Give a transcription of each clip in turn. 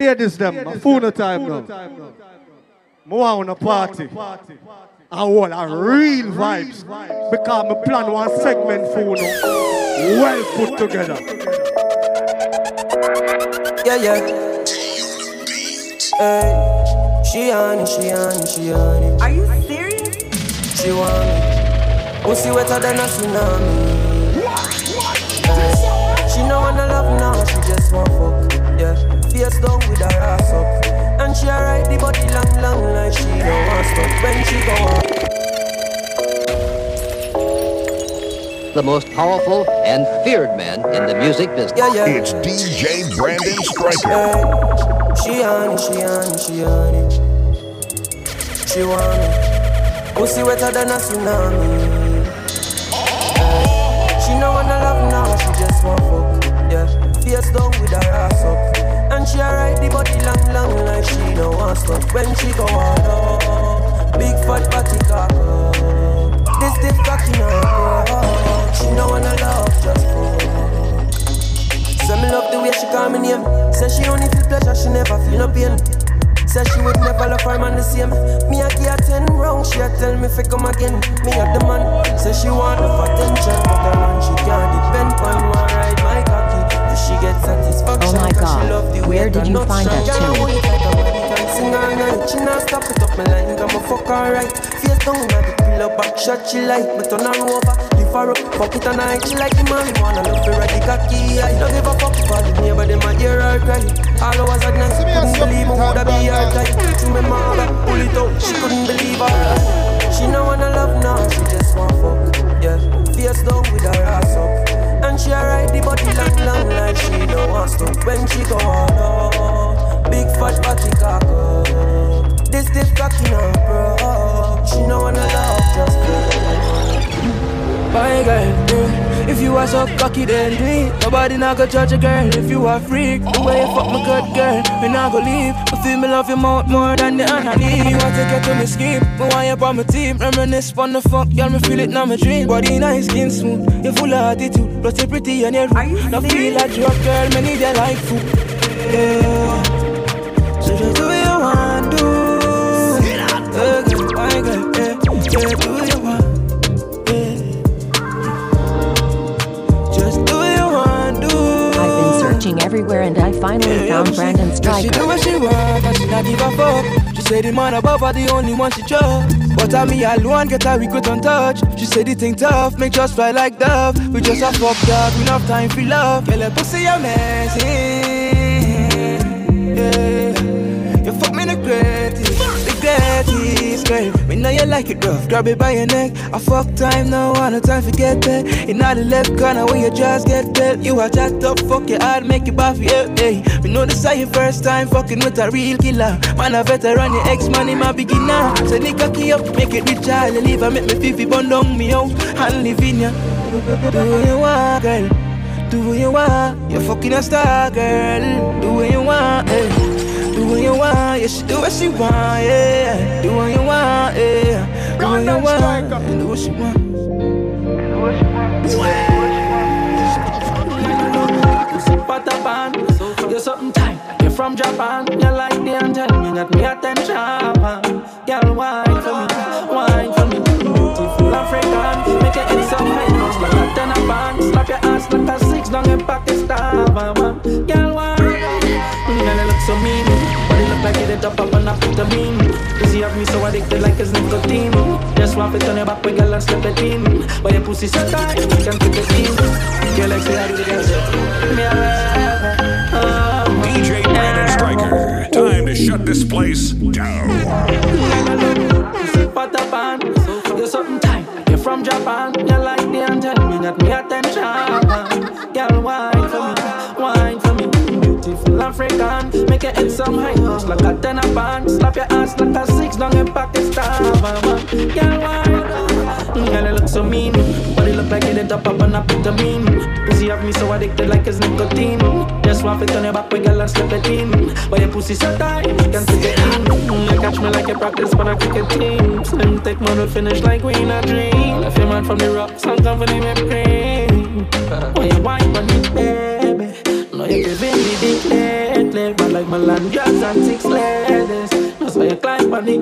Hear this them, a full time now. More on a party. I want a real vibes. Because me plan one segment for you. Well put together. Yeah, yeah. Hey, she on it, she on it, she on it. Are you serious? She want me. Pussy wetter than a tsunami. Hey, she no wanna love now, she just want fuck. Yeah, down with her ass up. And she ride the body long, long like she don't want stop when she go up. the most powerful and feared man in the music business. Yeah, yeah. It's DJ Brandon Stryker. Hey, she on it, she on it, she on it. She want me. Pussy wetter than a tsunami. Hey, she no wanna love now, she just want fuck. Yeah, face down with her ass up. And she ride the body long, long like she don't want stop. When she go on up, big fat body cock up. This stiff cocky now, she no wanna love just fuck. Say me love the way she call me name. Say she only feel pleasure, she never feel no pain. Say she would never love her man the same. Me a give her ten wrong, she a tell me fi come again. Me a the man. Say she want enough attention, but her man she can't depend on ride my she get satisfaction, Oh my God, she love the where did you find that Girl, tune? want it like a body can sing all night. She not stop it up my line, I'ma fuck alright. Face down inna the pillow, back shot she like. Me turn her over, lift her up, fuck it all night. She like the marijuana, love for ride the cocky. I don't give a fuck for the neighbor, them a hear her cry. All hours at night, couldn't believe me woulda be her type. To me mother, pull it out, she couldn't believe her. She no wanna love now, she just want fuck. Yeah, face down with her ass up. She ride the body long, long like she don't want stop when she go on up. Big fat body cock. This stiff cocky now, bro. She no wanna love, just My girl, yeah. if you are so cocky, then do it. Nobody not go judge a girl if you are freak. The way you fuck my good girl, me not go leave. I feel me love you more, more than the honey. You want to get to me scheme, me want you on my team. Reminisce on the fuck, girl, me feel it now my dream. Body nice, skin smooth, you full of attitude, plus you pretty and you Are you Now feel like drug girl, me need you like food. Yeah. So just do what you want, do. Yeah, girl, my girl, yeah, yeah, do what you want. Searching everywhere and I finally found Brandon Cause she do what she want, but she not give a fuck. She say the man above her the only one she trust. But I me alone get her regret on touch. She say the thing tough, make just fly like dove. We just a fuck dog, we enough time for love. Girl, your pussy amazing. Yeah, you fuck me the greatest, the greatest, girl. Me know you like it rough, grab it by your neck. I fuck time now, want no time to get back. In all the left corner where you just get dead. You are jacked up, fuck your hard, make you buff, yeah, hey. Me know this is your first time fucking with a real killer. Man, a veteran, your ex him a beginner. So nigga key up, make it rich, I'll leave. I make me fifi bun down me out and live in ya. Do what you want, girl. Do what you want. You're fucking a star, girl. Do what you want, eh. Do what you want, yeah, she do what she want, yeah. Do what you want, yeah. Do what you want, and do what she want. Patapan, you're something tight. You're from Japan, you like the antenna, you got me attention. Girl, wine for me, wine for me. Beautiful African, make it in some high notes like a tenor band. Slap your ass like a six down in Pakistan. Girl, wine, you look so mean, it look like it up and I beam. Cause you have me so addicted like it's nicotine. Just want to turn your back, we girl and slip it in. But your pussy so tight, you can fit it in. Girl, like say I do the girl. Me a oh, DJ Brandon Stryker. Time to shut this place down. You're something tight. You're from Japan, you like the antenna, you got me attention. Girl, wine Beautiful African, make it in some high notes like a tenor band. Slap your ass like a six down in Pakistan. Girl, wine, mm, girl, you look so mean, but it look like it up I put the mean. Pussy have me so addicted like it's nicotine. Just want it on your back, we girl and slip it in. But your pussy so tight, you can fit it in. You catch me like you practice for a cricket team. Slim take will finish like we in a dream. If you're man from the rocks, I'm company me cream. Why you wine on me, No, you me the lately, but like Melandras and six ladies. That's why you climb on me,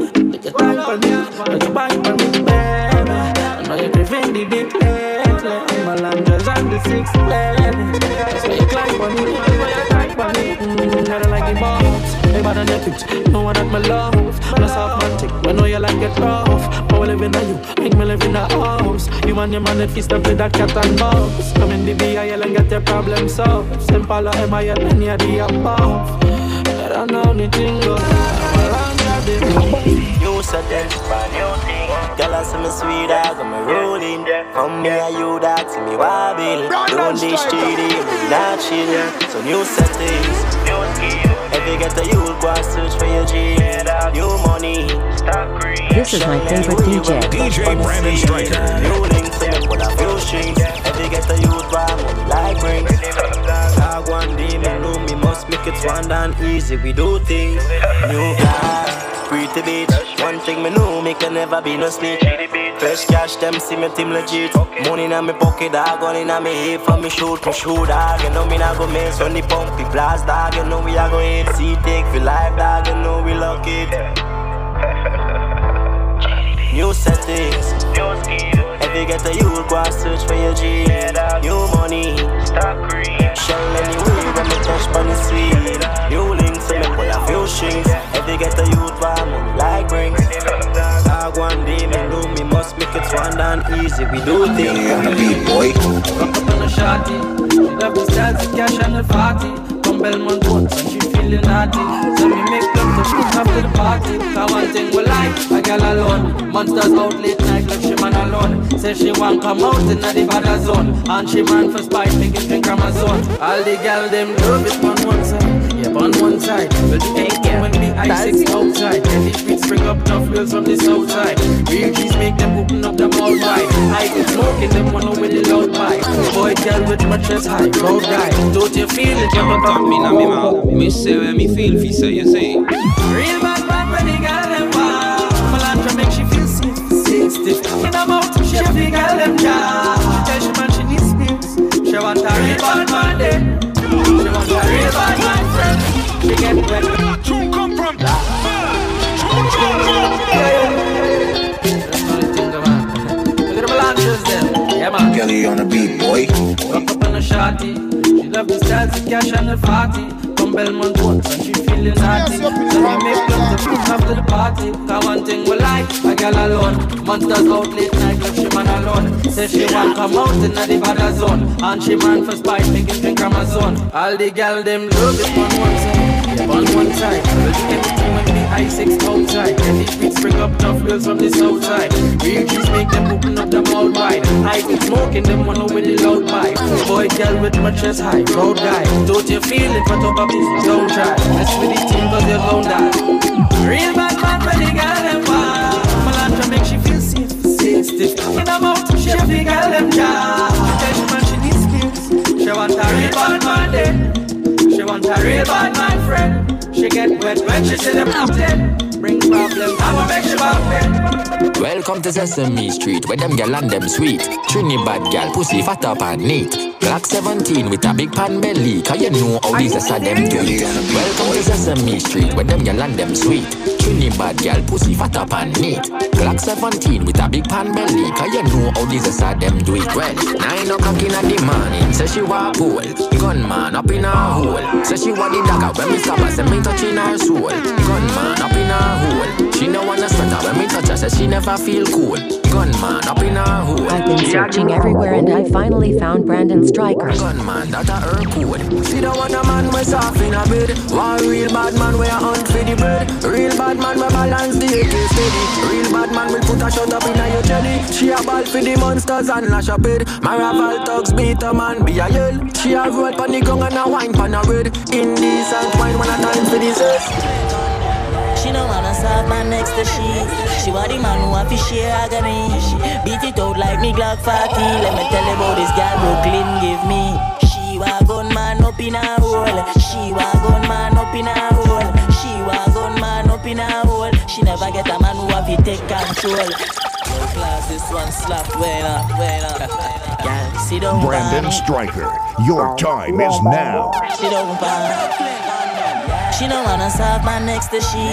your time on it, make you bang on it, baby. I know you're craving the big lately. Eh, Melandras eh. and the six ladies. That's why you climb on that's you climb on it. Mm, I don't like the they bad on your feet. No one that my love, no soft man tick. When know you like it rough, but we live in a you, make me live in a house. You and your man that feast up with that cat and mouse. Come in the BIL and get your problem solved. Simple or MIL, of the above. I don't know anything goes. You said that Girl, I see me sweet dog, I'm a rolling Come me and you dog, see me wobbling Don't this cheating, not cheating So new settings. Every get a youth, go and search for your G. New money. This is my favorite DJ. DJ Brandon Stryker. New links, so me put a few strings Every get a youth, buy money like rings Dog one day, must make it one down easy We do things. New car, pretty bitch One thing me know, me can never be no snitch. Fresh cash, them see me team legit. Money in my pocket, dog, gun in my hip For me shoot, me shoot, dog You know me not go miss on the pump, it blast, dog You know we are go hit, see take for life, dog You know we lock it New settings new skills. Every get a youth, go and search for your G New money Shell anyway, when me touch on the sweet New links, so me pull a few strings Every get a youth, buy money like rings Dog one day, me know me must make it one and easy We do things on the beat, boy. Rock up on the shotty. She love the styles, the cash and the party. From Belmont Road, and she feeling naughty. So me make love to shoot after the party. Cause one thing we like, a girl alone. Monsters out late night, like she man alone. Say she want come out in the bad zone. And she man for spite, make it think I'm a zone. All the girl them love it on one side. On one side. But the ain't get when the I-6 outside. And the streets bring up tough girls from the south side. Real G's make them open up them all wide. I can smoke smoking them one with the loud pipe. Boy, girl with my chest high, road guy. Don't you feel it? You're Pop me na me mouth. Me say where me feel fi say you say. Real bad man when the girl them wild. Melantra make she feel sick, sick, stiff. In her mouth, she have the girl them jam. She tell she man she needs pills. She want a real bad man then. She want a real bad man friend. She get wet. To come from. The. Kelly on the beat, boy. Rock up on a shotty. She love the styles, the cash and the party. From Belmont Woods and she feeling naughty. So we make love to after the party. Cause one thing we like, a girl alone. Monsters out late night, love she man alone. Say she want come out in the bad zone. And she man for spite, make it drink Amazon. All the girl them love on one side. Yeah, on one side. But everything when the I-6 outside. And the streets bring up tough girls from the south side. Real G's make them open up them all wide. I can smoking them one with the loud pipe. Boy, girl with my chest high, road guy. Don't you feel it? But up piece, don't try. Mess with the team cause you're gon' die. Real bad man when the girl them wild. Melantra make she feel safe, safe, stiff. In her mouth, she have the girl them jam. She tell she man she needs skills. She want a real bad man then. Want a real bad man friend. She get wet when she see them captain. Bring problems, I'ma make she bad Welcome to Sesame Street, where them gal and them sweet. Trinidad gal, pussy fat up and neat. Black 17 with a big pan belly, cause you know how these are them do it. Welcome to Sesame Street, where them gal and them sweet. Trinidad gal, pussy fat up and neat. Black 17 with a big pan belly, cause you know how these are them do it. Well, 9 o'clock in the morning, say she walk pool. Gunman up in her hole. Say she want the dagger when me stab her, say me touching her soul. Gunman up in her hole. She no wanna sweater when me touch her, she never feel cool. Gunman up in her hole. I've been searching everywhere and I finally found Brandon Stryker. Gunman, that a her code. See the one a man we soft in a bed. One real bad man we a hunt for the bread. Real bad man we balance the AK steady. Real bad man will put a shot up in a your jelly. She a ball for the monsters and lash up it. Maraval thugs beat a man be a yell. She a roll pan the gong and a wine pan a red. Indecent wine when a time for this. She don't wanna serve man next to she. She want the man who have to share agony. Beat it out like me Glock 40. Let me tell you about this girl Brooklyn give me. She wa gun man up in a hole. She wa gun man up in a hole. She wa gun man up in a hole. She never get a man who have to take control. Class, this one slap, way up, way up. Girl, sit down, Brandon. Stryker. Your time is now. She no wanna serve man next to she.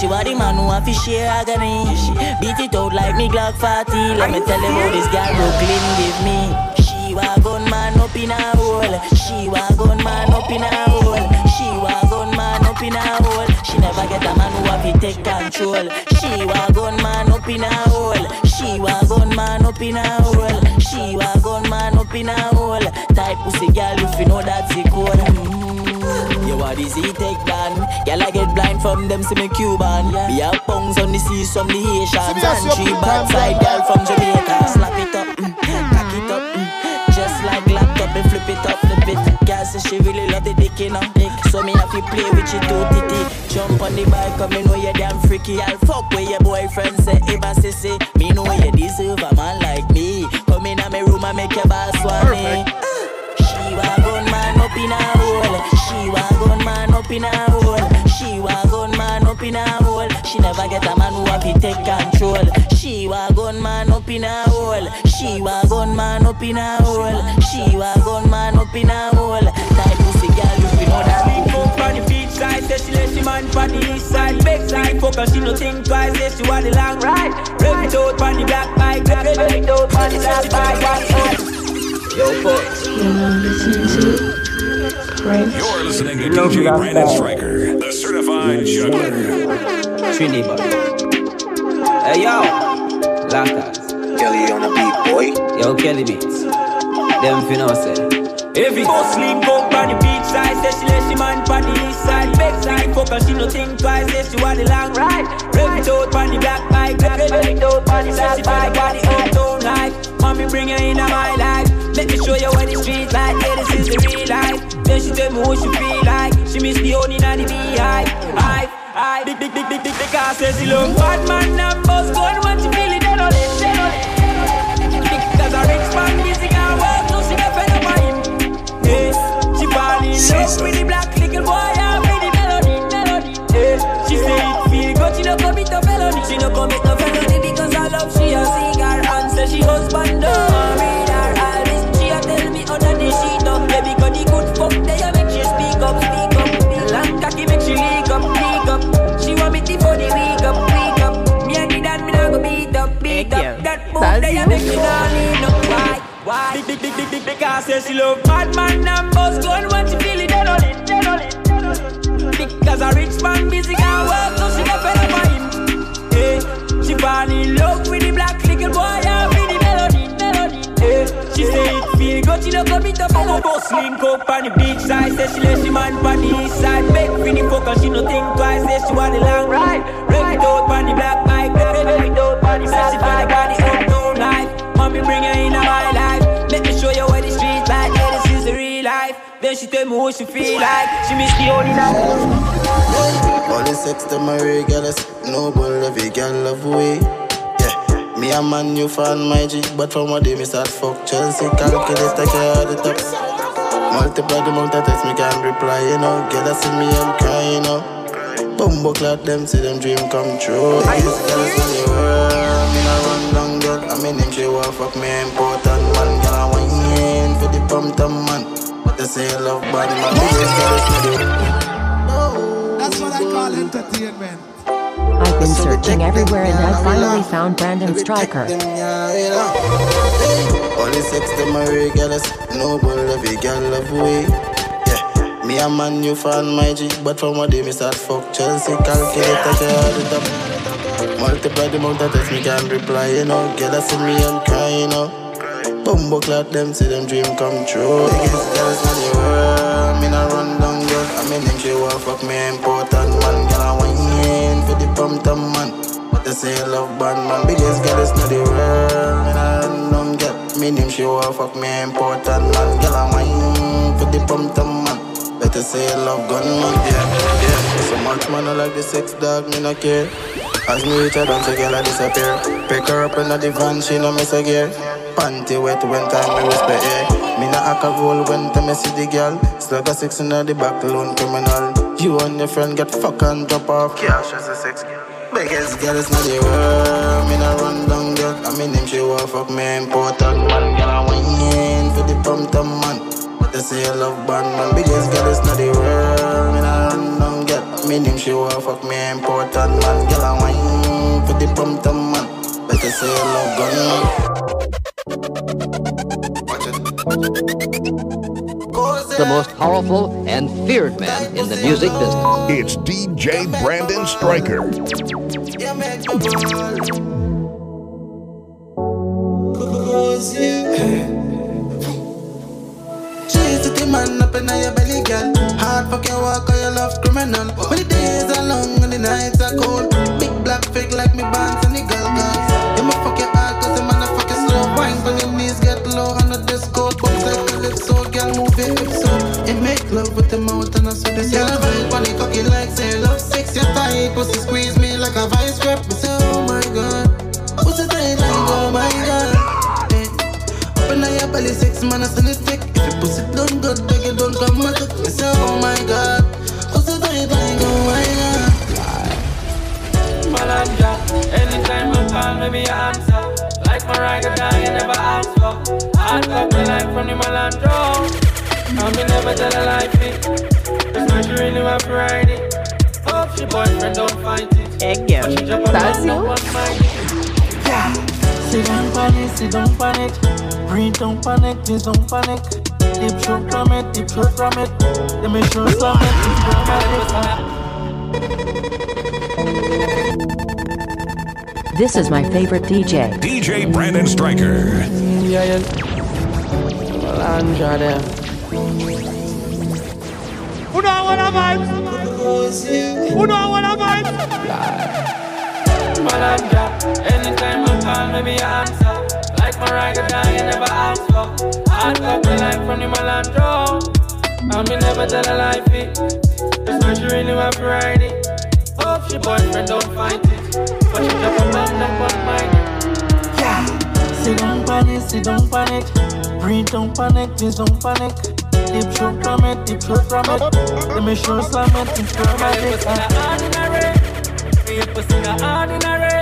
She want the man who have to share agony. Beat it out like me Glock 40. Let me tell you how this girl Brooklyn give me. She wa gun man up in a hole. She wa gun man up in a hole. She wa gun man up in a hole. She never get a man who have to take control. She wa gun man up in a hole. She wa gun man up in a hole. She wa gun man up in a hole. Type pussy girl if you know that's the code. You what is he take down? Girl I get blind from them see me Cuban. Yeah. Be out pungs on the seas from the Haitians and three bad side girl from Jamaica. Slap it up, mm. cock it up, mm. just like laptop and flip it up, flip it. Girl say she really love the dick, you know. Dick. So me have to play with you too titty. Jump on the bike, come me know you damn freaky. I'll fuck with your boyfriend say, hey, sissy. Me know you deserve a man like me. Come in a me room and make your boss want in a hole. She wa gun man up in a hole. She never get a man who have to take control. She wa gun man up in a hole. She wa gun man up in a hole. She wa gun man up in a hole. Type pussy girl, you fi know that. Up on the beach side, say she let she man on the east side. Big side, focus, she no think twice, say she want the long ride. Rev it out on the black bike, rev it out on the black bike. Yo, folks. You're listening to DJ Brandon Stryker, the certified juggler. Trini boy. Hey yo, Lakas. Kelly on the beat, boy. Yo, Kelly beats. Them finna say. If it go sleep, go on the beach side, say she let she man on the east side. Big side, focus, she no think twice, say she want the long ride. Rev it out on the black bike, rev it out on the black bike, got the uptown life. Mommy bring her in my life. Let me show you what the street like, yeah, this is the real life. Then she tell me what she feel like. She miss the honey and the beehive. Hive, hive, big, big, big, big, big, big, car says she love bad man and boss gun when she feel it, they don't let, they don't let. Because a rich man busy and work, so she get fed up by him. Hey, she fall in love with the black little boy and with the melody, melody. Hey, she say it feel good, she no commit no felony, she no commit no felony because I love she a cigar Big, big, big, big, big, she love bad man and boss gun when she feel it, dead on it, on on. Because a rich man busy can work, so she get fed up by him. Hey, she fall love with the black little boy and with the melody, melody. Hey, she say it feel good, she no commit up on boss link up on the beach side. Say she let she man on the east side. Beg for the focus, she no think twice. Say she want the long ride. Rev it on the black bike, rev it out on the on the uptown life. Mommy bring her in my life. Let me show you what the streets like. Yeah, this is the real life. Then she tell me what she feel like. She miss the only night. All the sex to my girls, no bull every girl love way. Yeah, me a man you fan my G, but from what day me start fuck Chelsea, calculate take care of the top. Multiply the amount of text me can't reply, you know. Girl, I see me I'm crying, you know. Bumbo clock them see them dream come true. These girls in the world, me not run down girl. I mean them she want fuck me important man. Pump them man. They say love bad man, biggest girls in the world. That's what I call entertainment. I've been searching everywhere and I finally found Brandon Stryker. Only sex to marry girls, no bull every girl love way. Yeah, me a man you fan my G, but from what day me start fuck Chelsea, calculate take care of the top. Multiply the amount of text me can reply, you know. Girl, I see me I'm crying, you know. Bumbo clock them see them dream come true. Biggest girls in the world, me not run down girl. I mean them she want fuck me important man. Girl, I want in for the pump them man. They say love band man, biggest girls in the world. Me not run down girl. Me name she want fuck me important man. Girl, I want in for the pump them man. Better say love gun man, yeah, yeah. So much man I like the sex dog, me no care. As me reach her down, so girl I disappear. Pick her up in the van, she no miss a gear. Panty wet when time me whisper air. Me not act a roll when time me see the girl. Slug a six in the back, lone criminal. You and your friend get fuck and drop off. Cash as a sex girl. Biggest girl is not the world. Me not run down girl. I mean name she want fuck me important man. Girl I in for the pump man. They say I love band man. Biggest girl is not the world. Me not run me name, she want fuck me important man. Girl, I wine for the pump tam man. Better say love gun The most powerful and feared man in the music business. It's DJ Brandon Stryker. Chase man up in your belly, girl. Hard fuck your walk or your love criminal. When the days are long and the nights are cold. Big black fake like me bands and the girl why she really want to ride it. Hope she boyfriend don't fight it. Egg yeah. She jump That's and you? up Yeah. Sit down, panic, sit down, panic. Breathe, don't panic, please don't panic. Deep throat from it, deep throat from it. Let me show some it, it's dramatic. This is my favorite DJ. DJ Brandon Stryker. Yeah, yeah. Malanja there. Who know what I vibes? Who know what I vibes? Malanja, anytime you call me, me answer. Like Mariah, die, you never ask for. Hard up me like from the Malandro. And me never tell a lie, fit. That's why she really want to ride it. Hope she boyfriend don't fight it. But she jump up and up on mine. Yeah. Sit down, panic, sit down, panic. Breathe, don't panic, please don't panic. Deep throat from it, deep throat from it. Let me show slam it, it's dramatic. ordinary. Me a pussy not ordinary.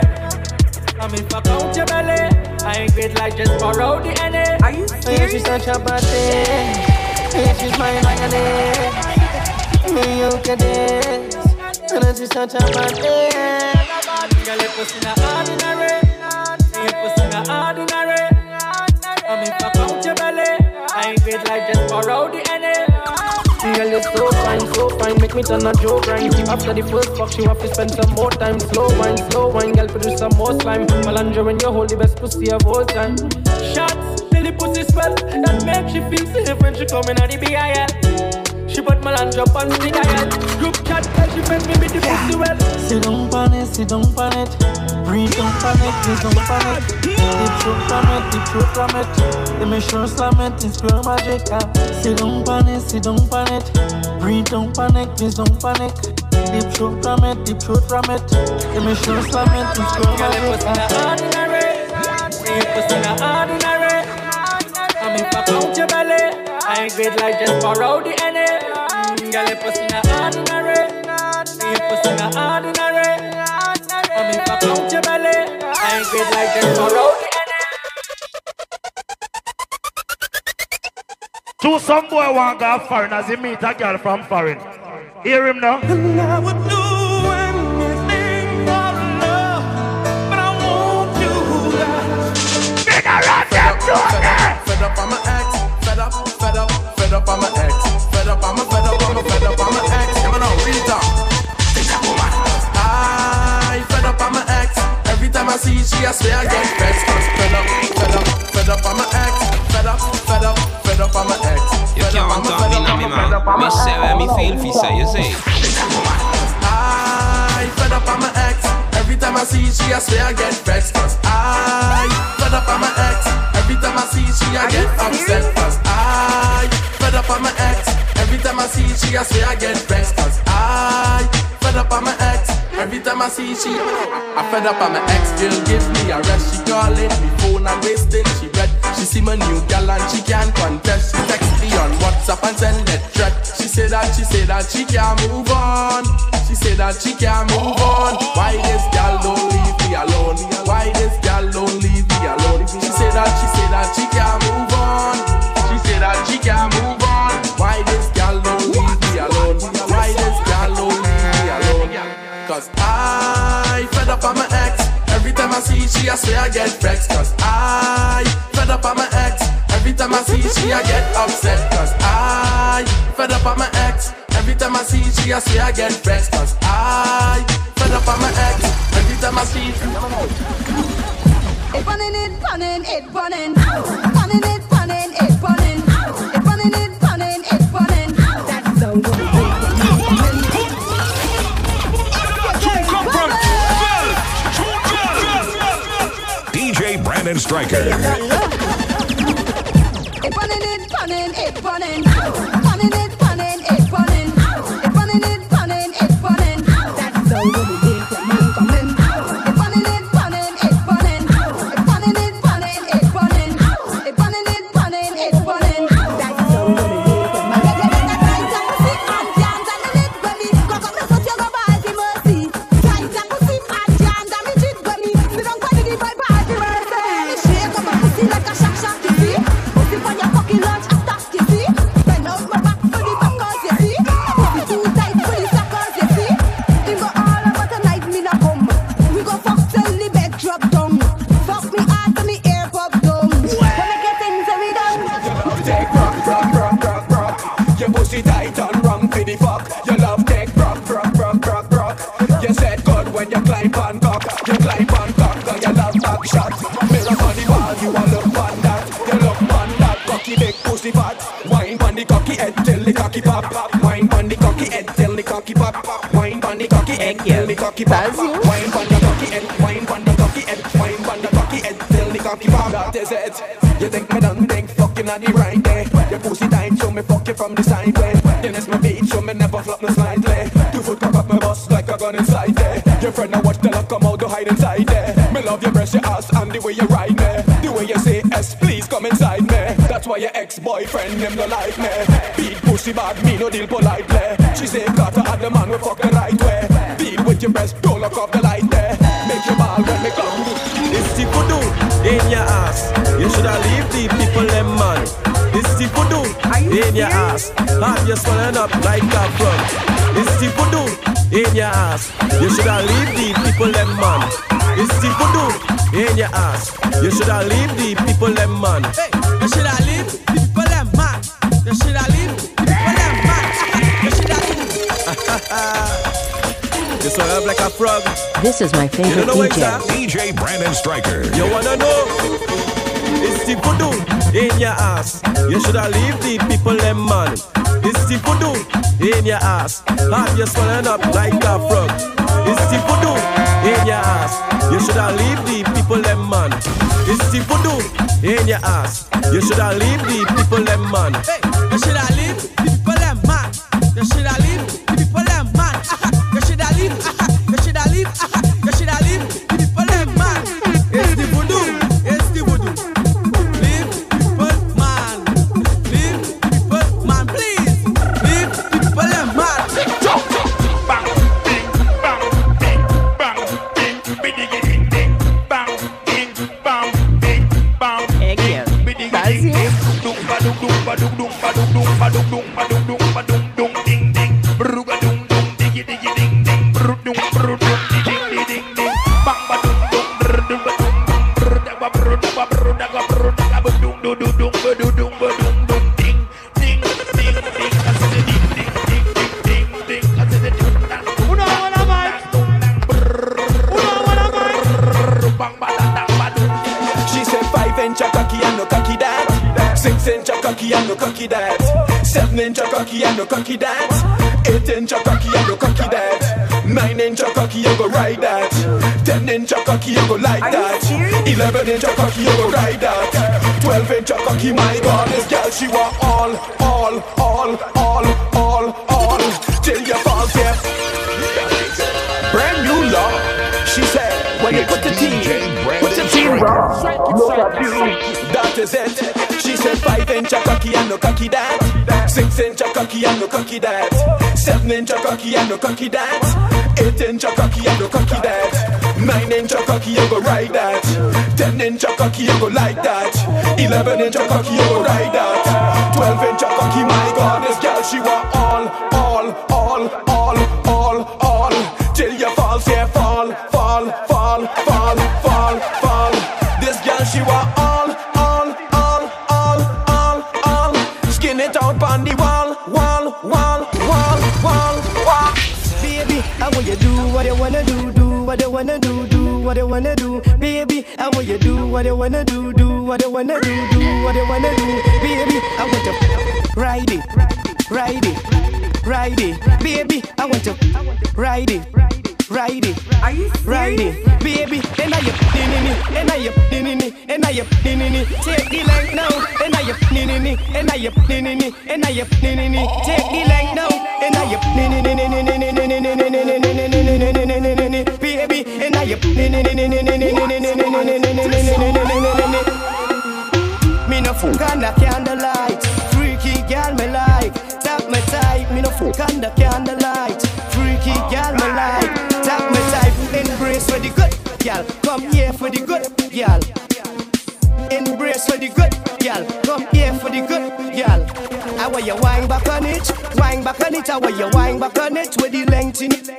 I mean, fuck out your belly. I ain't great like just borrow the NA. Are you serious? She's such a bad thing. Yeah, she's my money. Me, you can dance. And then she's such a bad thing. Girl, your pussy not ordinary. So fine, so fine, make me turn a Joe grind. After the first fuck, you have to spend some more time. Slow wine, slow wine, girl, produce some more slime. Melandra when you hold the best pussy of all time. Shots, till the pussy swell. that makes she feel safe when she coming out the BIL. She put Melandra on the dial. Group chat, tell she make me with the pussy well. Sit down on it, sit down on it. Breathe, don't panic, please don't panic. Deep throat from it, deep throat from it. Let me show slam it, it's pure magic. ah. Sit down on it, sit down on it. Breathe, don't panic, please don't panic. Deep throat from it, deep throat from it. Let me show slam it, it's pure magic. ah. ordinary, me pussy ordinary. I mean, fuck out your belly. I ain't great like just borrow the NA. Girl, your pussy not ordinary. Me pussy not ordinary. I mean, fuck out your belly. I ain't great like just borrow the To some boy want go foreign as he meet a girl from foreign. Hear him now. I would do anything for love, but I want you Fed up, I'm an ex. Up, up, up, I'm an ex. Fed up, I'm a fed up, I'm a fed up, I'm an ex. Yeah, man, real talk. I fed up, I'm an ex. Every time I see she, I swear I get vexed. Cause fed up, fed up, fed up, I'm an ex. Fed up, fed up, fed up, I'm an ex. You can't a talk me now, me a up, man. Me say where me feel fi say, you say. I fed up, I'm an ex. Every time I see she, I swear I get vexed. Cause I fed up, on my ex. Every time I see she, I get upset. Cause I fed up, I'm an ex. Every time I see she, I swear I get vexed. Cause I fed up, on my ex. Every time I see she, I fed up, I'm an ex. Girl, give me a rest. She calling me phone and wasting. She read, she see my new gal and she can't contest. She text me on WhatsApp and send that threat. She say that, she say that she can't move on. She say that she can't move on. Why this gal don't leave me alone? Why this gal don't leave me alone? She say that, she say that she can't move on. See she, I swear I get vexed. Cause I fed up on my ex. Every time I see she, I get upset. Cause I fed up on my ex. Every time I see she, I swear I get vexed. Cause I fed up on my ex. Every time I see It running, it running, it. Running, running, it DJ Brandon cocky pop. Wine on the cocky head, wine on the cocky head, wine on the cocky head till the cocky pop. That is it. You think me done think fucking on the right day. Your pussy tight, so me fuck you from the side way. Then it's my beat, so me never flop no slightly. Two foot cock up my bust like a gun inside there. Your friend now watch the luck come out to hide inside there. Me love your breast, your ass, and the way you ride me. The way you say S, please come inside me. That's why your ex-boyfriend him no like me. Beat pussy bad, me no deal politely. She say gotta have the man we fuck the right way. Deal your breast, don't look off the light there. Make your ball when me come. It's the voodoo in your ass. You shoulda leave the people them man. It's the voodoo in your ass. Have you swelling up like a frog. It's the voodoo in your ass. You shoulda leave the people them man. It's the voodoo in your ass. You shoulda leave the people them man. Hey, you shoulda leave the people them man. You shoulda leave the people them man. You shoulda leave. You swell up like a frog. This is my favorite don't know DJ. that? DJ Brandon Stryker. You wanna know? It's the voodoo in your ass. You shoulda leave the people them man. It's the voodoo in your ass. Have you swelling up like a frog. It's the voodoo in your ass. You shoulda leave the people them man. It's the voodoo in your ass. You shoulda leave the people them man. Hey, you shoulda cocky that. Seven inch a cocky and no cocky that. Eight inch a cocky and no cocky that. Nine inch a cocky you go ride that. Ten inch a cocky you go like that. Eleven inch a cocky you go wanna do, do what you wanna do, baby. I want you do what you wanna do, do what you wanna do, do what you wanna do, baby. I want to ride it, ride it, ride it, baby. I want to ride it. Ride it, are you ride it, baby? And I yep, ninini, and I yep, ninini, and I yep, ninini. Take the length now, and I yep, ninini, and I yep, ninini, and I yep, ninini. Take the length now, and I yep, ninini, baby, and I yep, Me no fuck on the candlelight, freaky girl me like. Tap me tight, me no fuck on the candlelight, freaky girl me like. Tap me tight, embrace for the good girl. Come here for the good girl. Embrace for the good girl. Come here for the good girl. I want you wine back on it, wine back on it. I want you wine back on it with the length in it.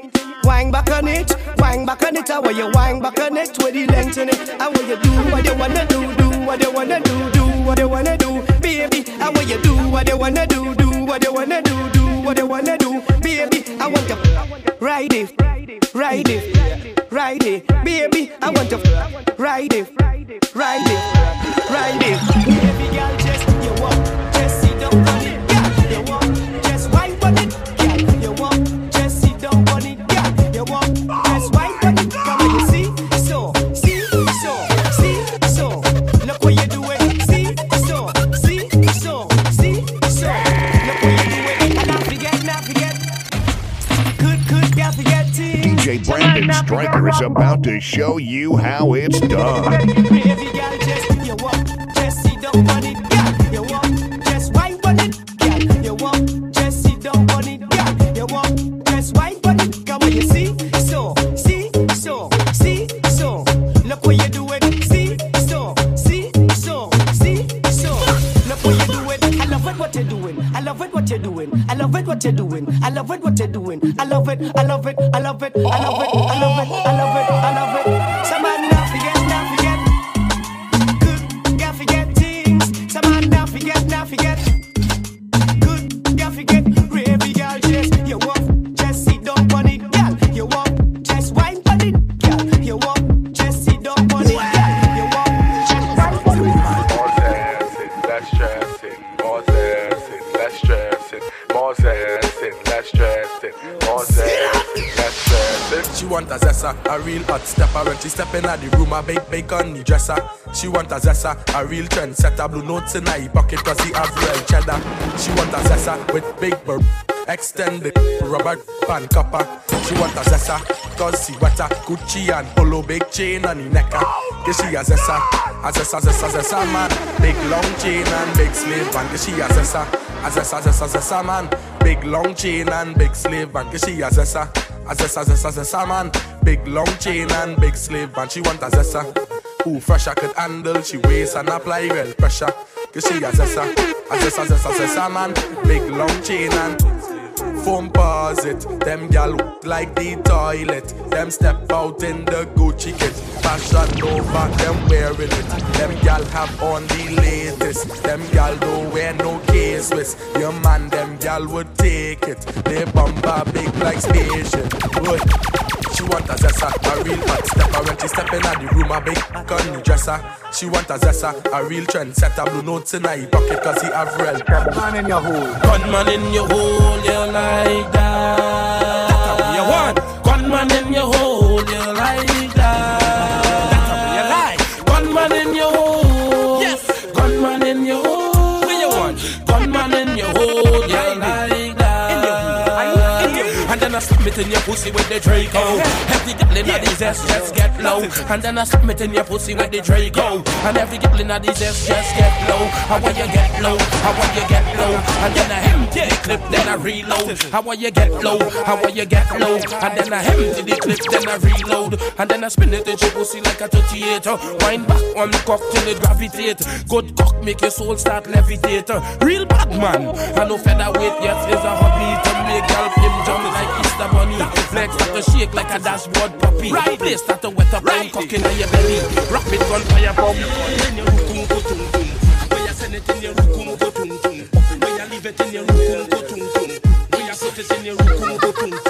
Wine back on it, wine back on it. I want you wine back on it with the length in it. I want you do what you wanna do, do what you wanna do, do what you wanna do, baby. I want you do what you wanna do, do what you wanna do, do what you wanna do, baby. I want you ride it, ride it, ride it, baby. I want you ride it, ride it, DJ Brandon Stryker is about to show you how it's done. Stepper When she step in at the room, I bake bacon the dresser. She want a zessa, a real trendsetter. Blue notes in her pocket cause he have real cheddar. She want a zessa with big burp. Extended rubber pan copper. She want a zessa cause she wetter. Gucci and polo big chain on the necker ah. Give she a zessa, a zessa, zessa, zessa man. Big long chain and big slave man Give she a zessa, a zessa, zessa, zessa man. Big long chain and big slave man Give she a zessa a zessa, zessa, zessa man. Big long chain and big sleeve man She want a zessa. Who fresh I could handle She waist and apply real pressure. Cause she a zessa. A zessa, zessa, zessa man. Big long chain and Foam pause it Them gal look like the toilet. Them step out in the Gucci kit. Fashion over them wearing it. Them gal have on the latest. Them gal don't wear no K-Swiss Your man them gal would take it. They bumper big like Would she want a zessa, a real hot stepper When she step in at the room, a big gun dresser She want a zessa, a real trendsetter Blue notes in her pocket cause he have real Man in your hole. Gunman in your hole, you like that. That's how you want. Gunman in your hole, you like that. That's how you like. Gunman in your hole. Yes. Gunman in your hole. Where you want? Gunman in your hole, you like that. And then I submit in your pussy with the Draco. Every girl in these ass just get low. And then I submit in your pussy with the Draco. And every girl in these ass just get low. How will you get low? How will you get low? And then I empty the clip, then I reload. How will you get low? How will you get low? And then I empty the clip, then I reload. And then I spin it in your pussy like a 38. Wind back on the cock till it gravitate. Good cock make your soul start levitate. Real bad man. I know featherweight, yes, is a hobby to make help him jump like Easter Bunny. Legs start to shake like a dashboard puppy. Right. Place start to wet up right. cock in your belly. Rapid gunfire bomb. Then you rukum go tum tum. Where you send it in your rukum go tum tum. Where you leave it in your rukum go tum tum. Where you put it in your rukum go tum tum.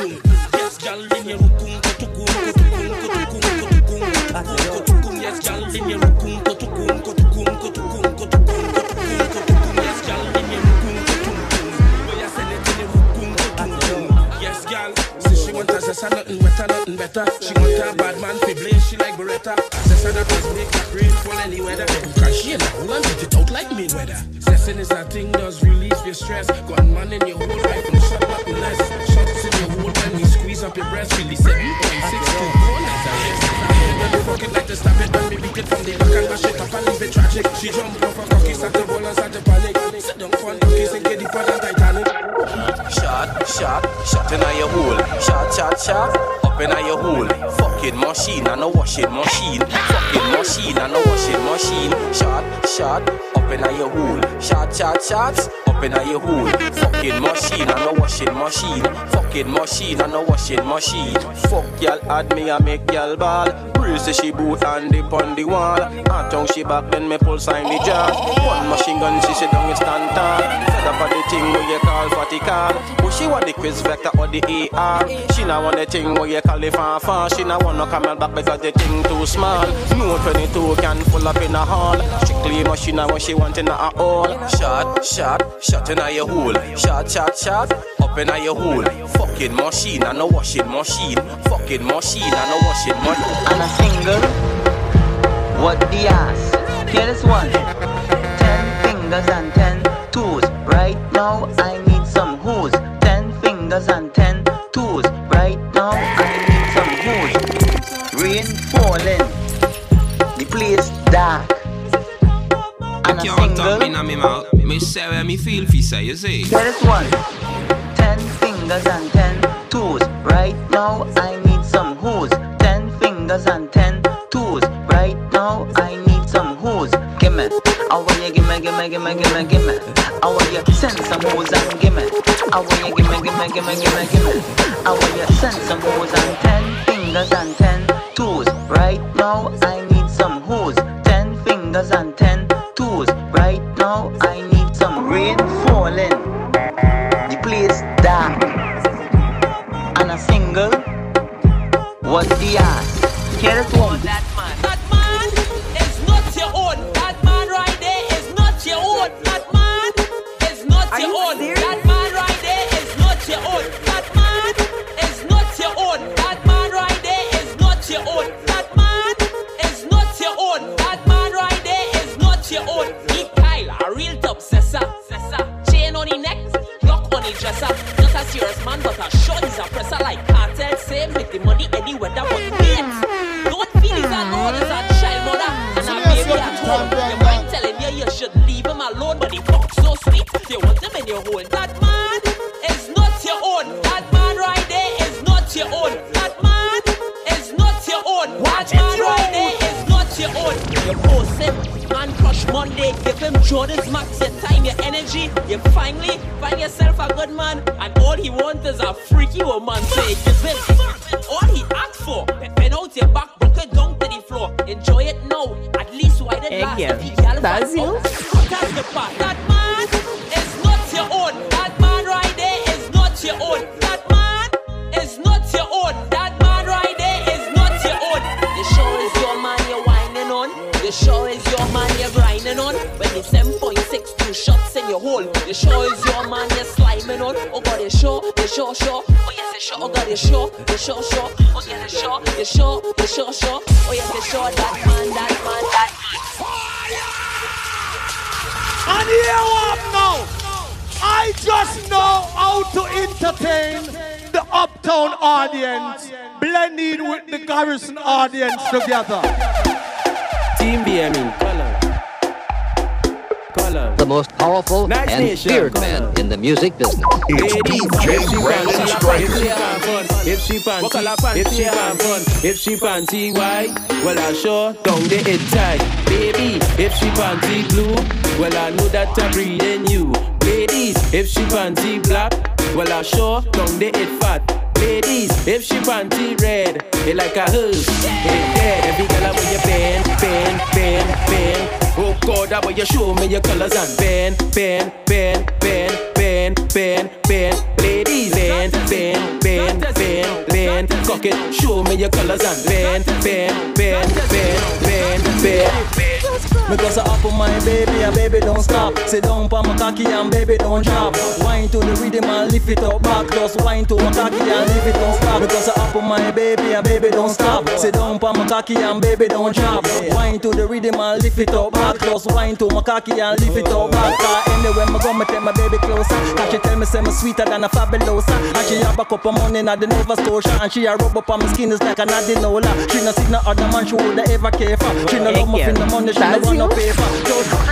Want a zessa, nothing wetter, nothing better. She want a bad man blaze, she like Does make fall any weather. Cause she and I will beat it out like Mayweather. Zessin is a thing, does relieve your stress. Got man in your whole life, no shot, nothing less. Shots in your hole when we squeeze up your breast. Really 7.6 two corners, fuck it like to stab it, when we beat it from the back and mash it up and leave it tragic. She jump off her cocky, start to roll and start to panic. Sit down for and get deeper than Titanic. Shot, shot, shot in your hole. Shot, shot, shot, up in your hole. Fucking machine and a washing machine. Fucking machine and a washing machine. Shot, shot, up in your hole. Shot, shot, shots, up in your hole. Fucking machine and a washing machine. Fucking machine and a washing machine. Fuck y'all add me I make y'all ball. Brace she boot and dip on the wall. Hot tongue she back then me pull sign the jar. One machine gun she sit down and stand tall. Fed up on the thing where you call fatty call. But she want the quiz vector or the AR. She not want the thing where you call the fanfare. She not want no camel back because the thing too small. No 22 can full up in a hall. Strictly machine what she want in a all. Shot, shot, shot in a your hole. Shot, shot, shot, up in a your hole. Fucking machine and a washing machine. Fucking machine and a washing machine. Single, what the ass? Get this one. Ten fingers and ten toes. Right now I need some hose. Ten fingers and ten toes. Right now I need some hose. Rain falling. The place dark. And a Can't talk single. me in my mouth. Me say where me feel fi say, you see. Get this one. Ten fingers and ten toes. Right now I need some hose. Ten fingers and I want you gimme, gimme, gimme, gimme, gimme. I want you send some hose and gimme. I want you gimme, gimme, gimme, gimme, gimme. I want you send some hose and ten fingers and ten toes. Right now I need some hose. Ten fingers and ten toes. Right now I need some rain falling. The place dark. And a single. What the ass? Get it show, the show, the show, show. Oh yes, the show. That man, that man, that And here what now? I just know how to entertain the uptown audience, blending with the garrison audience together. Team BME, color. Color. The most powerful Nice and nation. feared man in the music business. Ladies, if she panty, if she can fun, if she panty, if she can fun, if she panty white, well I sure down the it tight. Baby, if she panty blue, well I know that I'm breeding you. Ladies, if she panty black, well I sure down the it fat. Ladies, if she panty red, it like a hug, it dead. Every girl when you bend, bend, bend, bend. Oh God, how about you show me your colors and bend, bend, bend, bend, bend, bend, bend. Ladies, bend, bend, bend, bend, bend. Cock it, show me your colors and bend, bend, bend, bend, bend, bend. Because I up on my baby and baby don't stop. Sit down pa my cocky and baby don't drop. Wine to the rhythm and lift it up back. Just wine to my cocky and leave it don't stop. because I up on my baby and baby don't stop. Sit down on my cocky and baby don't drop. Wine to the rhythm and lift it up back. Just wine to my cocky and lift it up back. Cause anywhere me go, me take my baby closer. Cause she tell me say me sweeter than a fabulosa. And she have a cup of money in the Nova Scotia. And she a rub up on my skin is like an adenola. She no see no other man she would ever care for. She no love me for the money, she no want no paper. Just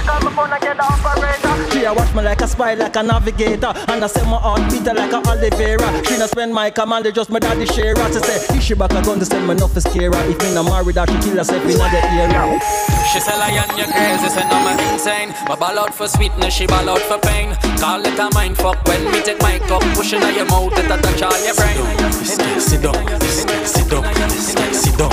she a watch me like a spy, like a navigator. And I say my heart beat her like a Oliveira. She no spend my command, they just my daddy share her. She say, if she back a gun, to send me enough is scare her. If me no married her, she kill herself in the area. She say lion, you crazy, say no me insane My ball out for sweetness, she ball out for pain Call it a mind fuck when me take my cup Pushing out your mouth, it a touch all your brain This guy sit down, this guy sit down, sit down,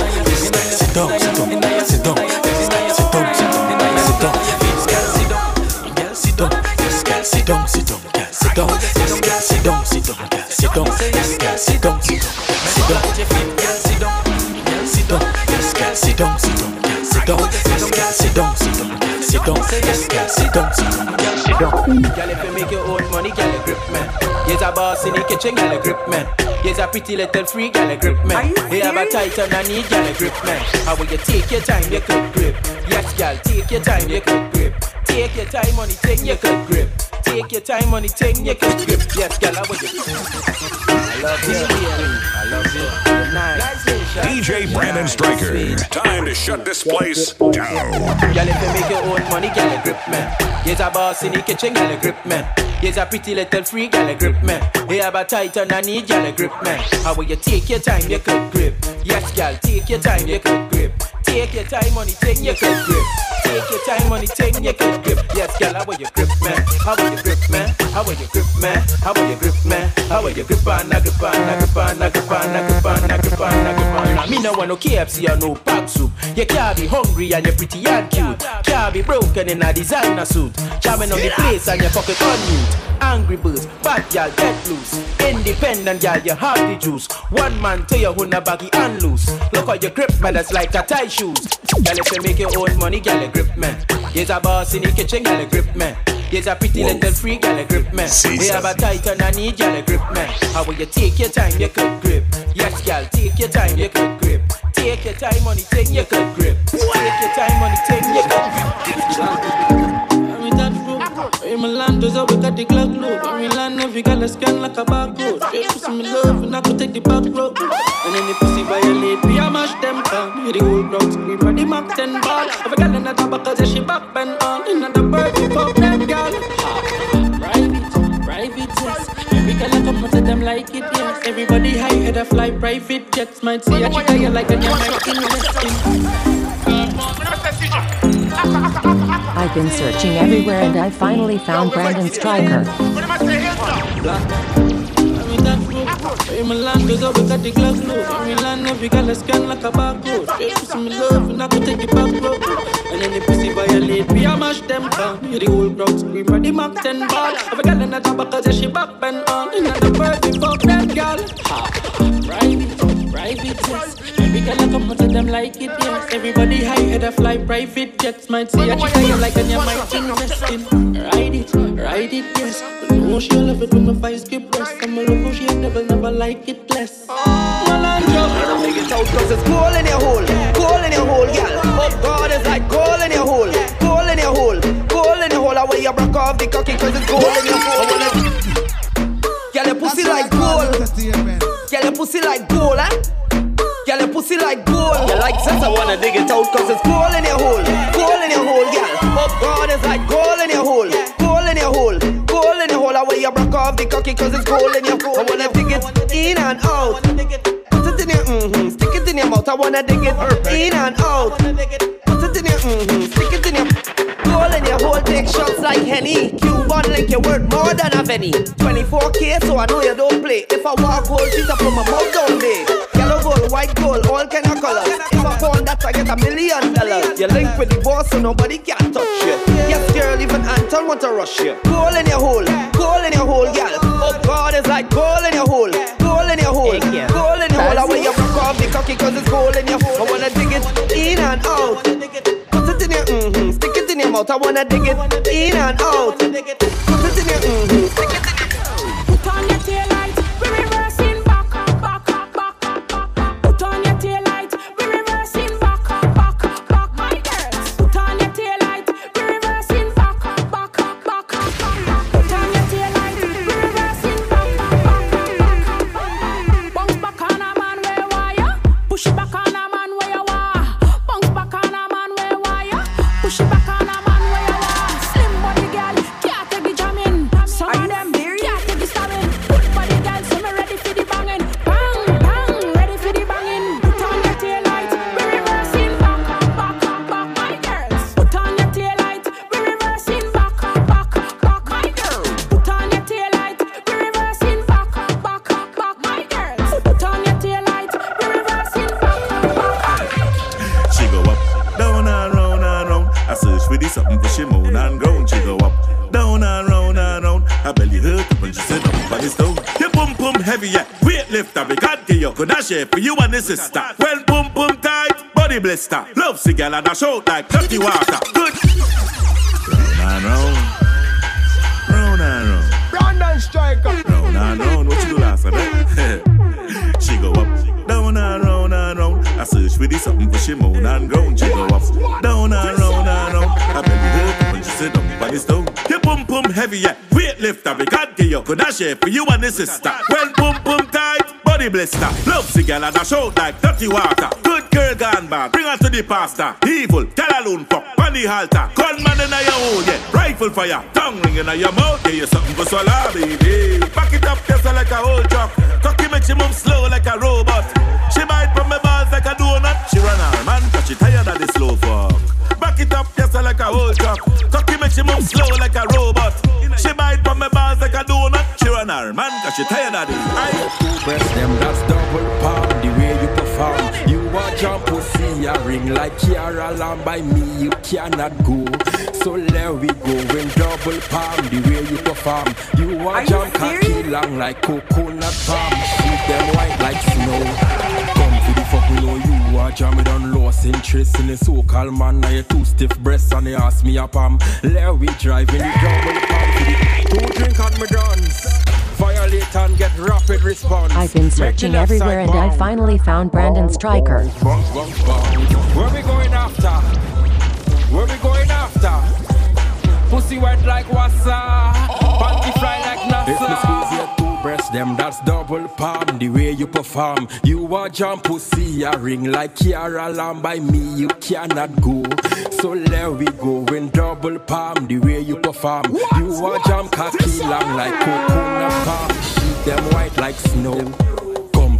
sit down, sit down, girl sit down, this guy sit down, sit down, girl sit down, this guy sit down, sit down, sit down, girl sit down, girl sit down, this guy sit down, sit down, girl sit down, this guy sit down, sit down, girl sit down, this guy sit down, sit down, girl sit down. Girl, if you make your own money, girl, grip man. Yes, a boss in the kitchen, girl, grip man. Yes, a pretty little freak, girl, grip man. You have a tight on a knee, girl, grip man. How will you take your time, you could grip. Yes, girl, take your time, you could grip. Take your time, money, take you could grip. Take your time, money, take you could grip. Yes, girl, how will you? I love you, I love you. Good night. DJ Brandon Stryker. Time to shut this place down. Girl, if you make your own money, girl, you grip man. Yes, a boss in the kitchen, girl, you grip man. Yes, a pretty little freak, girl, you grip man. You have a tight on a knee, girl, you grip man. How will you take your time, you could grip. Yes, girl, take your time, you could grip. Take your time, money, take your could grip. Take your time, money, take your could grip. Yes, girl, how will you grip man? How will you grip man? How will you grip man? How will you grip man? How will you grip on, a grip on, a grip on, a grip on, a grip on, a grip on, a grip on. Me no want no KFC or no pack soup. You can't be hungry and you're pretty and cute. Can't be broken in a designer suit. Jamming on the place and your pocket on mute. Angry birds, bad gal, get loose. Independent gal, you have the juice. One man to your a baggy and loose. Look how you grip man, that's like a tie shoes. Gal, if you make your own money, you grip man. Yes, a boss in the kitchen, you grip man. Yes, a pretty little freak, gal, you grip man. We have a tight on a knee, gal, you grip man. How will you take your time, you could grip. Yes, gal, take your time, you could grip. Take your time, money, take your could grip. Take your time, money, take your could grip. In my land, there's a we got the Glock load. In my land, every girl is scan like a barcode. Straight pussy me love, and I could take the back road. And any pussy violate, we a mash them down. Hear the whole crowd scream for the Mac 10 ball. Every girl in the top, cause she back bend on. In the bird, we fuck them girl. Private, private jets. Every girl I come to them like it, yes. Everybody high head a fly private jets. Might see a chick you like and you might invest in. I've been searching everywhere and I finally found Brandon Stryker. Me and I take the pussy violate, we a mash them down. Hear the whole crowd scream for the Mac 10 ball. Every girl in the top, cause she back bend on. In the we fuck them girl. Girl I come to them like it, yes. Everybody high head a fly private jets. Might see a chick you like and you might invest in. Ride it, ride it, yes. But no, she love it when my vice get breast. I'm a local, she never, never like it less. Don't make it out cause it's cool in your hole Cool in your hole, girl Oh God, it's like cool in your hole Cool in your hole Cool in your hole Away you broke off the cocky cause it's cool in your hole Girl, your pussy like gold Girl, your pussy like gold, eh? Pussy like gold You like sex, I wanna dig it out cause it's cool in your hole Cool in your hole, girl Oh God, it's like gold in your hole Cool in your hole Cool in your hole Away you broke off the cocky cause it's cool in your hole I wanna dig it in and out Put it in your mm-hmm, stick it in your mouth. I wanna dig it in and out. Put it in your mm-hmm, stick it in your hole in your hole. Take shots like Henny. Cuban like your word more than a penny. 24k, so I know you don't play. If I walk gold, she's up from my mouth down big. White gold, all kind of colors. If I found that, I get a million dollars. You link with the boss, so nobody can touch you. Yes, girl, even Anton want to rush you. Gold in your hole, gold in your hole, girl. Oh God, it's like gold in your hole, gold in your hole, gold in your hole. Away you broke off the cocky cause it's gold in your hole. I wanna dig it in and out. Put it in your mm-hmm, stick it in your mouth. I wanna dig it in and out. Put it in sister? When boom boom tight, body blister. Love cigar and I shout like dirty water. Good. Round and round. Round and round. Brandon Stryker. Round and round. What you do last night? Eh? she go up, down and round and round. I search for this something for she moan and ground. She go up, down and round and round. I belly her when she sit down on the stone. You boom boom heavy, yeah. Weightlifter, we can't get you. Could I share for you and the sister? When boom boom tight, body blister. Cigar and I shout like dirty water. Good girl gone bad, bring her to the pastor. Evil, tell alone fuck, on the halter. Gunman in your hole, yeah. Rifle fire, tongue ring in your mouth, yeah. You something for swallow, baby. Back it up, just like a old truck. Cocky make she move slow like a robot. She bite from my balls like a donut. She run her man, cause she tired of the slow fuck. Back it up, just like a old truck. Cocky make she move slow like a robot. She bite from my balls like a donut. She run her man, cause she tired of the Aye. Breast them, that's a ring like Kiara Lamb by me, you cannot go. So there we go, in double palm, the way you perform. You a jump cocky long like coconut palm. Shoot them white like snow. Come for the fuck, we you a jam, me done lost interest in the so-called man. Now you two stiff breasts and they ask me a palm. There we drive in the double palm two drink on me dance. Violate and get rapid response. I've been searching everywhere and I finally found Brandon Stryker. Where we going after? Where we going after? Pussy wet like wassa. Panty fly like NASA. Breasts, them that's double palm. The way you perform, you a jump pussy a ring like Kiara Lamb by me. You cannot go. So there we go in double palm. The way you perform, you a jump cocky long like coconut palm. Sheet them white like snow.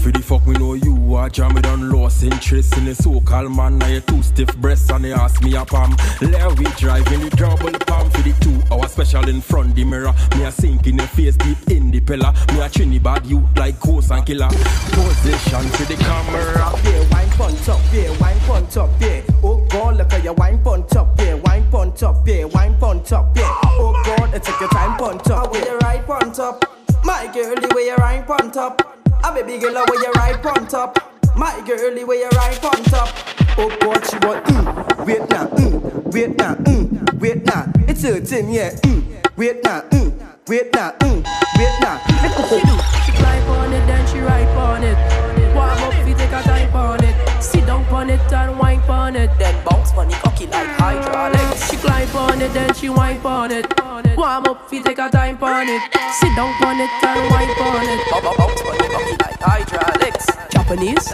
Come for the fuck, me know you a jam me done lost interest in the so-called man. Now you two stiff breasts and they ask me a palm. There we drive in the double palm for the two hour special in front the mirror. Me a sink in the face deep in the pillar. Me a Trinidad youth like ghost and killer. Position for the camera. Yeah, wine pon top, yeah, wine pon top, yeah. Oh God, look at your wine pon top, yeah, wine pon top, yeah, wine pon top, yeah. Oh God, it take your time pon top. Where you right on top, my girl, the way you right on top. A baby girl, way you right on top, my girl, the way you right on top. Oh God, she want mm, wait now, mm, wait now, mm, wait now. It's hurting, yeah, mm, wait now, mm, wait now, mm, wait now. It's what she do. She climb on it, then she ride on it. Warm up, fi take a time on it. Sit down on it and wine on it. Then bounce on it, cocky like hydraulics. She climb on it, then she wine on it. Warm up, fi take a time on it. Sit down on it and wine on it. Bounce on it, cocky like hydraulics. Japanese,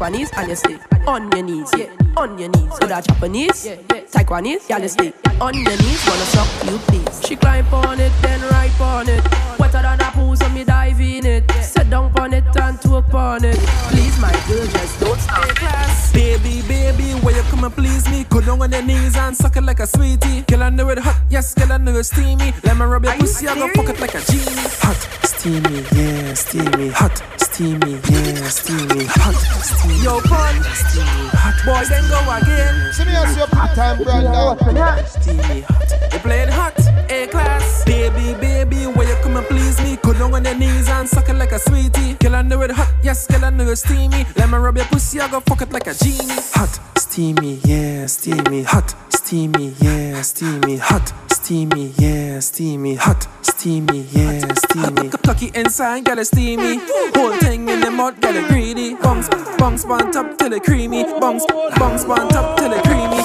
Taiwanese, and you stay on your knees, yeah, on your knees. With a Japanese, Taiwanese, yeah, you stay on your knees. Wanna suck you, please. She climb on it, then ride on it. Wetter than a pool, so me dive in it. Sit down on it and twerk on it. Please, my girl, just don't stop. class. Baby, baby, where you come and please me? Go down on your knees and suck it like a sweetie. Girl, I know it hot, yes, girl, I know it steamy. Let me rub your pussy, I go fuck it like a genie. Hot, steamy, yeah, steamy. Hot, steamy, yeah, steamy. Hot, steamy. Yo, pun, steamy. Hot, boy, then go again. See me as your time, Brandon. steamy. Hot, You playing hot, A class. Baby, baby, where you come and please me? Go down on your knees and suck it like a sweetie. Girl, I know it hot, yes, girl, I know it steamy. Let me rub your pussy, I go fuck it like a genie. Hot, steamy, yeah, steamy. Hot, steamy, yeah, steamy. Hot, steamy, yeah, steamy. Hot, steamy, yeah, steamy. Cocky inside, got it steamy. Whole thing in the mud, got it greedy. Bounce, bounce, on top till it creamy. Bounce, bounce, on top till it creamy.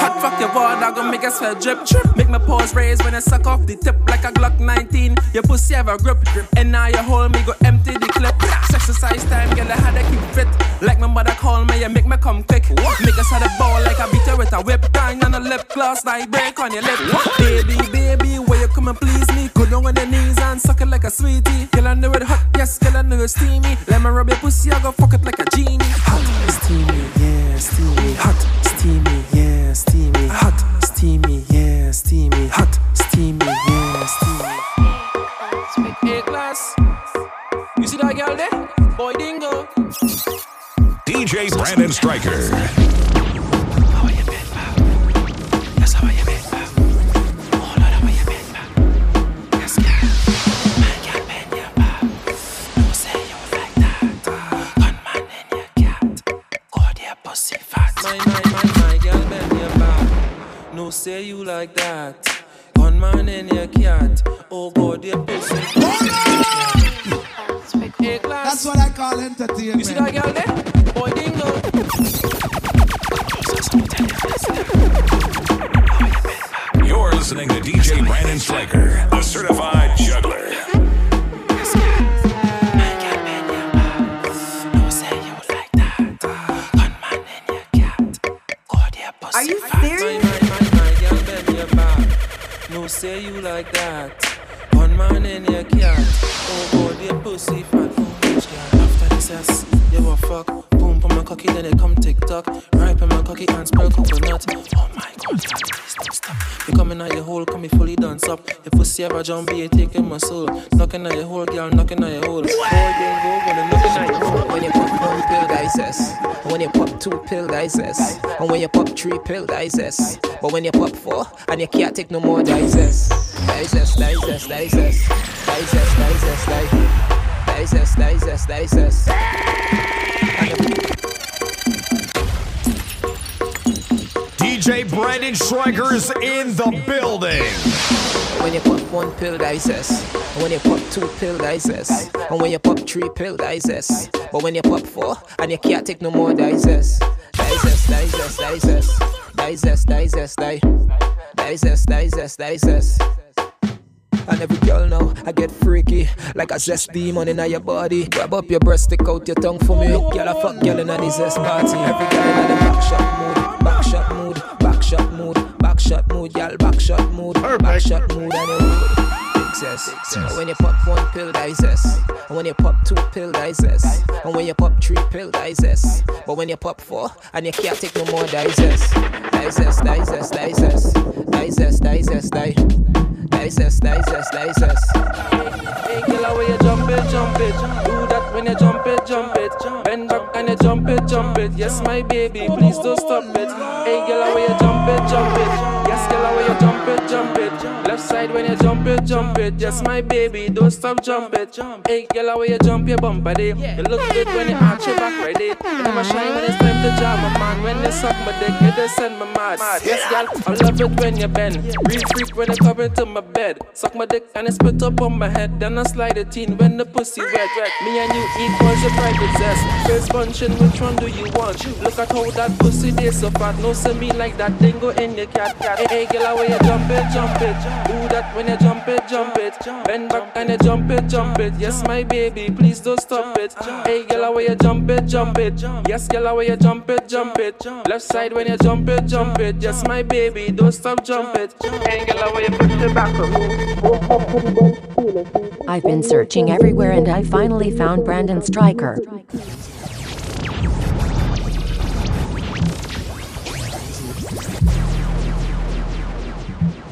Hot fuck your board, I gon' make us feel drip, drip. Make my paws raise when I suck off the tip like a Glock 19. Your pussy have a grip, and now you hold me, go empty the clip. Exercise time, girl, I had to keep fit. Like my mother call me, you make me come quick. Make us had a ball like I beat her with a whip. Time on the lip gloss, like break on your lip. Baby, baby, where you come and please me? Go down on your knees and suck it like a sweetie. Girl, I know it hot, yes, girl, I know it steamy. Let me rub your pussy, I go fuck it like a genie. Hot, steamy, yeah, steamy. Hot, steamy, yeah, steamy. Hot, steamy, yeah, steamy. Hot, steamy, yeah, steamy. A class. You see that girl there? Boy, dingo. DJ Brandon Stryker. My, my, my, my, girl, bend your back. No say you like that. Gunman in your cat. Oh God, your pussy. Hey, class. That's what I call entertainment. You see that girl there? Boy, dingo. You're listening to DJ Brandon Stryker, the certified juggler. Like that. One man in your cat. Oh God, your pussy fat. Girl, After this ass, you a fuck. Boom, put my cocky, then it come tick tock. Ripe in my cocky and spell coconut. Oh my God, please stop. You coming out your hole, come me fully dance up. Your pussy ever jump, be taking my soul. Knocking at your hole, girl, knocking at your hole. Then go. When you pop one pill, yes. When you pop two pill, yes. And when you pop three pill, yes. But when you pop four, and you can't take no more, that is is is is is is is is is is. DJ Brandon Stryker's in the building. When you pop one pill, is. And when you pop two pill, is yes. And when you pop three pill, is yes. But when you pop four, and you can't take no more, that is yes. That is yes, that is yes, that And every girl now, I get freaky Like a zest demon in your body Grab up your breast, stick out your tongue for me Girl, I fuck girl in a zest party Every girl in the back shot mood Back shot mood, back shot mood Back shot mood, girl, back shot mood Back shot mood and you wood Success. And when you pop one pill, that is yes. And when you pop two pill, that is yes. And when you pop three pill, that is yes. But when you pop four, and you can't take no more, that is yes. That is yes, that that is yes. Hey, girl, when you jump it, jump it. Do that when you jump it, jump it. Bend back and you jump it, jump it. Yes, my baby, please don't stop it. Hey, girl, when you jump it, jump it. Jump it. Left side when you jump it, jump it. Yes, my baby, don't stop jump it. Hey, girl, when you jump your bumper day. You look good when you arch your back ready. You never shine when it's time to jam my man. When you suck my dick, you just send me mad. Yes, girl, I love it when you bend. Real freak when you come into my bed. Suck my dick and it spit up on my head. Then I slide it in when the pussy wet. Me and you equals a private zest. First bunching, which one do you want? Look at how that pussy is so fat. No see me like that dingo in your cat cat. Hey, girl, when you jump it, jump it. Do that when you jump it, jump it. Bend back and you jump it, jump it. Yes, my baby, please don't stop it. Hey, girl, when you jump it, jump it. Yes, girl, when you jump it, jump it. Left side when you jump it, jump it. Yes, my baby, don't stop, jump it. Hey, girl, when you push it back. I've been searching everywhere and I finally found Brandon Stryker.